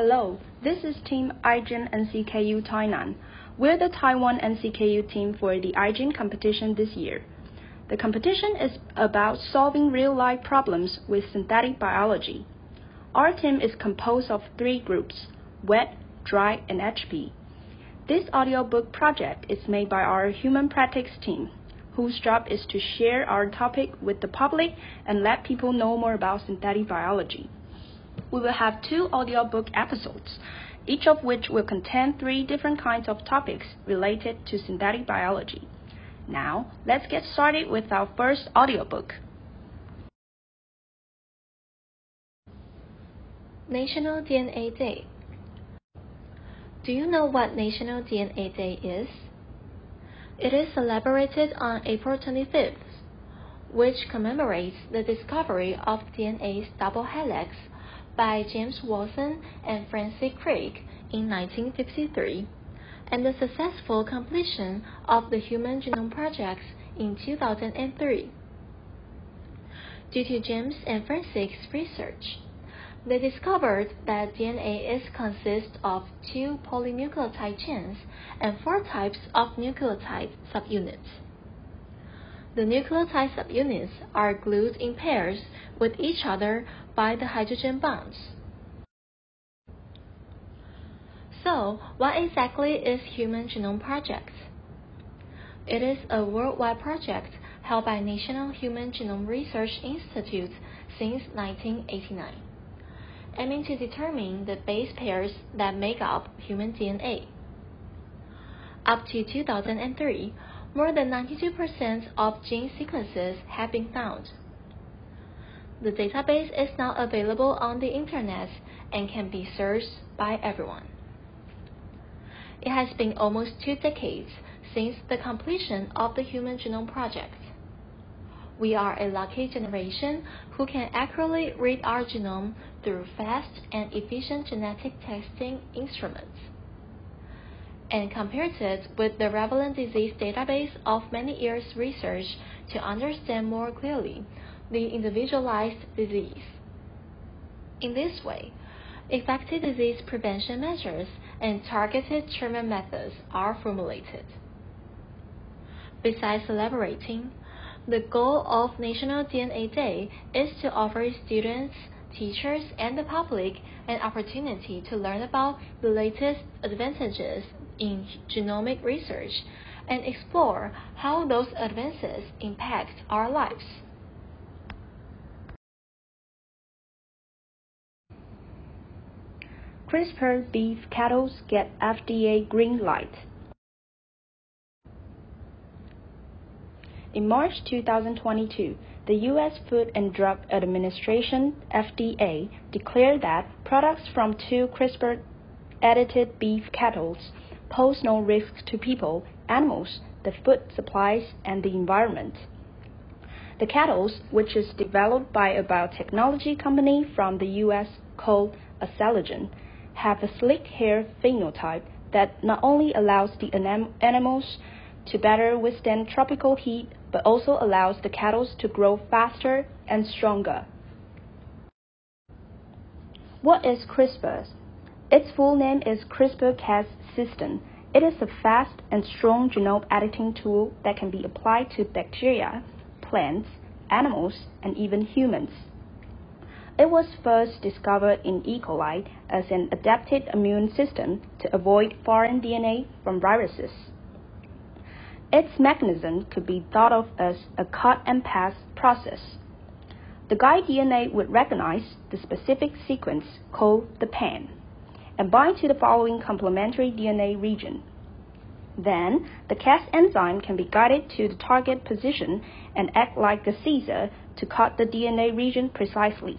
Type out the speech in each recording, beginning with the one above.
Hello, this is Team iGEM NCKU Tainan. We're the Taiwan NCKU team for the iGEM competition this year. The competition is about solving real-life problems with synthetic biology. Our team is composed of three groups, wet, dry, and HP. This audiobook project is made by our human practice team, whose job is to share our topic with the public and let people know more about synthetic biology. We will have two audiobook episodes, each of which will contain three different kinds of topics related to synthetic biology. Now, let's get started with our first audiobook. National DNA Day. Do you know what National DNA Day is? It is celebrated on April 25th, which commemorates the discovery of DNA's double helix by James Watson and Francis Crick in 1953, and the successful completion of the Human Genome Project in 2003. Due to James and Francis' research, they discovered that DNA is consists of two polynucleotide chains and four types of nucleotide subunits. The nucleotide subunits are glued in pairs with each other by the hydrogen bonds. So, what exactly is Human Genome Project? It is a worldwide project held by National Human Genome Research Institute since 1989 aiming to determine the base pairs that make up human DNA. Up to 2003, more than 92% of gene sequences have been found. The database is now available on the internet and can be searched by everyone. It has been almost two decades since the completion of the Human Genome Project. We are a lucky generation who can accurately read our genome through fast and efficient genetic testing instruments. And compared it with the relevant disease database of many years research to understand more clearly the individualized disease. In this way, effective disease prevention measures and targeted treatment methods are formulated. Besides celebrating, the goal of National DNA Day is to offer students, teachers, and the public an opportunity to learn about the latest advantages in genomic research and explore how those advances impact our lives. CRISPR beef cattle get FDA green light. In March 2022, the U.S. Food and Drug Administration (FDA) declared that products from two CRISPR-edited beef cattle pose no risk to people, animals, the food supplies, and the environment. The cattle, which is developed by a biotechnology company from the U.S. called Acceligen, have a sleek hair phenotype that not only allows the animals to better withstand tropical heat but also allows the cattle to grow faster and stronger. What is CRISPR? Its full name is CRISPR-Cas system. It is a fast and strong genome editing tool that can be applied to bacteria, plants, animals, and even humans. It was first discovered in E. coli as an adapted immune system to avoid foreign DNA from viruses. Its mechanism could be thought of as a cut and paste process. The guide DNA would recognize the specific sequence called the PAM and bind to the following complementary DNA region. Then, the Cas enzyme can be guided to the target position and act like a scissor to cut the DNA region precisely.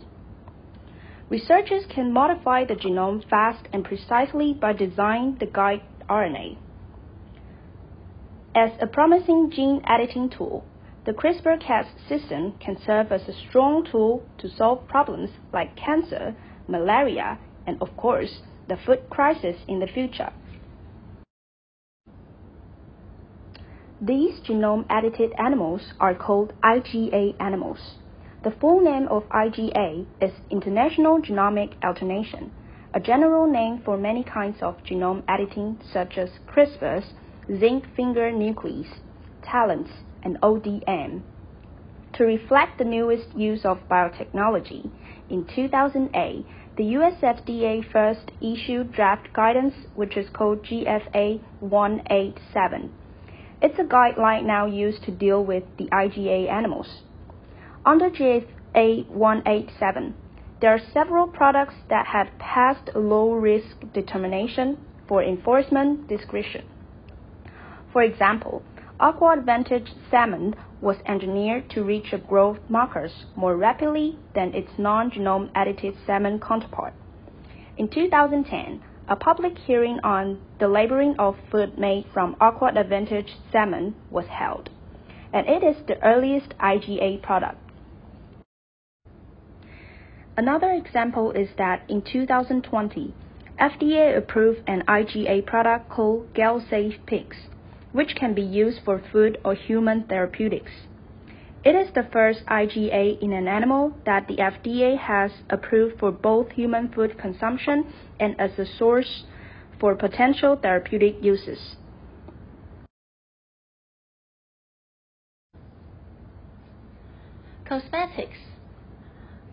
Researchers can modify the genome fast and precisely by designing the guide RNA. As a promising gene editing tool, the CRISPR-Cas system can serve as a strong tool to solve problems like cancer, malaria, and of course, the food crisis in the future. These genome edited animals are called IGA animals. The full name of IGA is International Genomic Alternation, a general name for many kinds of genome editing such as CRISPRs, zinc finger nuclease, TALENs, and ODM. To reflect the newest use of biotechnology, in 2008, the US FDA first issued draft guidance, which is called GFA 187. It's a guideline now used to deal with the IGA animals. Under GFA 187, there are several products that have passed low risk determination for enforcement discretion. For example, AquAdvantage salmon was engineered to reach growth markers more rapidly than its non-genome edited salmon counterpart. In 2010, a public hearing on the labeling of food made from AquAdvantage salmon was held, and it is the earliest IGA product. Another example is that in 2020, FDA approved an IGA product called GalSafe Pigs, which can be used for food or human therapeutics. It is the first IGA in an animal that the FDA has approved for both human food consumption and as a source for potential therapeutic uses. Cosmetics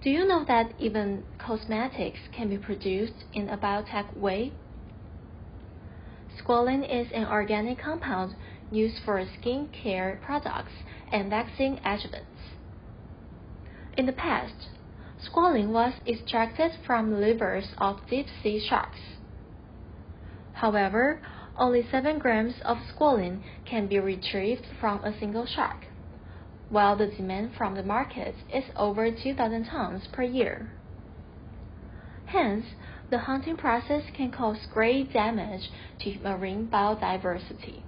do you know that even cosmetics can be produced in a biotech way? Squalene is an organic compound used for skin care products and vaccine adjuvants. In the past, squalene was extracted from livers of deep sea sharks. However, only 7 grams of squalene can be retrieved from a single shark while the demand from the market is over 2,000 tons per year. Hence, the hunting process can cause great damage to marine biodiversity.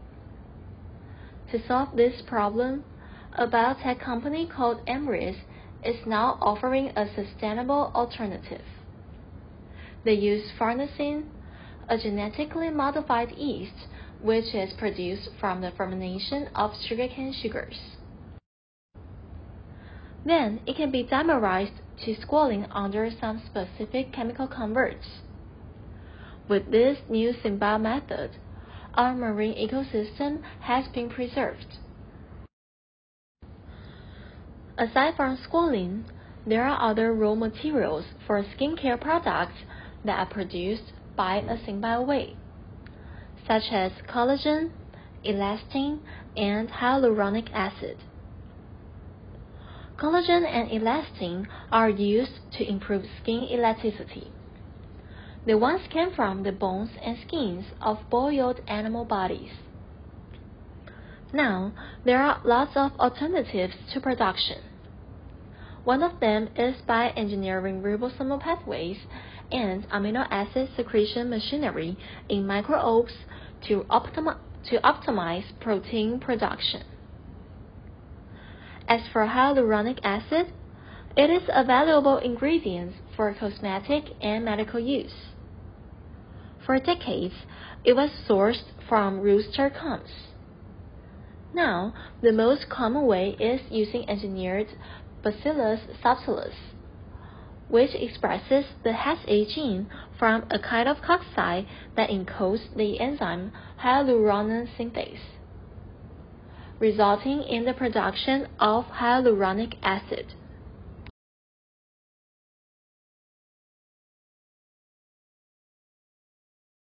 To solve this problem, a biotech company called Amyris is now offering a sustainable alternative. They use farnesene, a genetically modified yeast which is produced from the fermentation of sugarcane sugars. Then it can be dimerized to squalene under some specific chemical converts. With this new SynBio method, our marine ecosystem has been preserved. Aside from squalene, there are other raw materials for skincare products that are produced by a SynBio way, such as collagen, elastin, and hyaluronic acid. Collagen and elastin are used to improve skin elasticity. They once came from the bones and skins of boiled animal bodies. Now, there are lots of alternatives to production. One of them is by engineering ribosomal pathways and amino acid secretion machinery in microbes to, optimi to optimize protein production. As for hyaluronic acid, it is a valuable ingredient for cosmetic and medical use. For decades, it was sourced from rooster combs. Now, the most common way is using engineered Bacillus subtilis, which expresses the HA gene from a kind of cocci that encodes the enzyme hyaluronan synthase resulting in the production of hyaluronic acid.